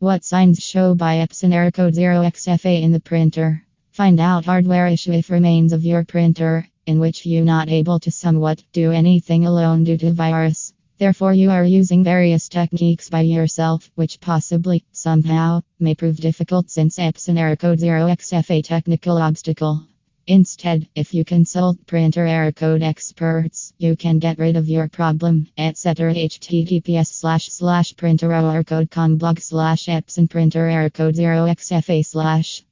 What signs show by Epson error code 0xFA in the printer? Find out hardware issue if remains of your printer, in which you not able to somewhat do anything alone due to virus. Therefore, you are using various techniques by yourself, which possibly, somehow, may prove difficult since Epson error code 0xFA technical obstacle. Instead, if you consult printer error code experts, you can get rid of your problem, etc. https slash slash printer error code com blog slash epson printer error code 0xfa slash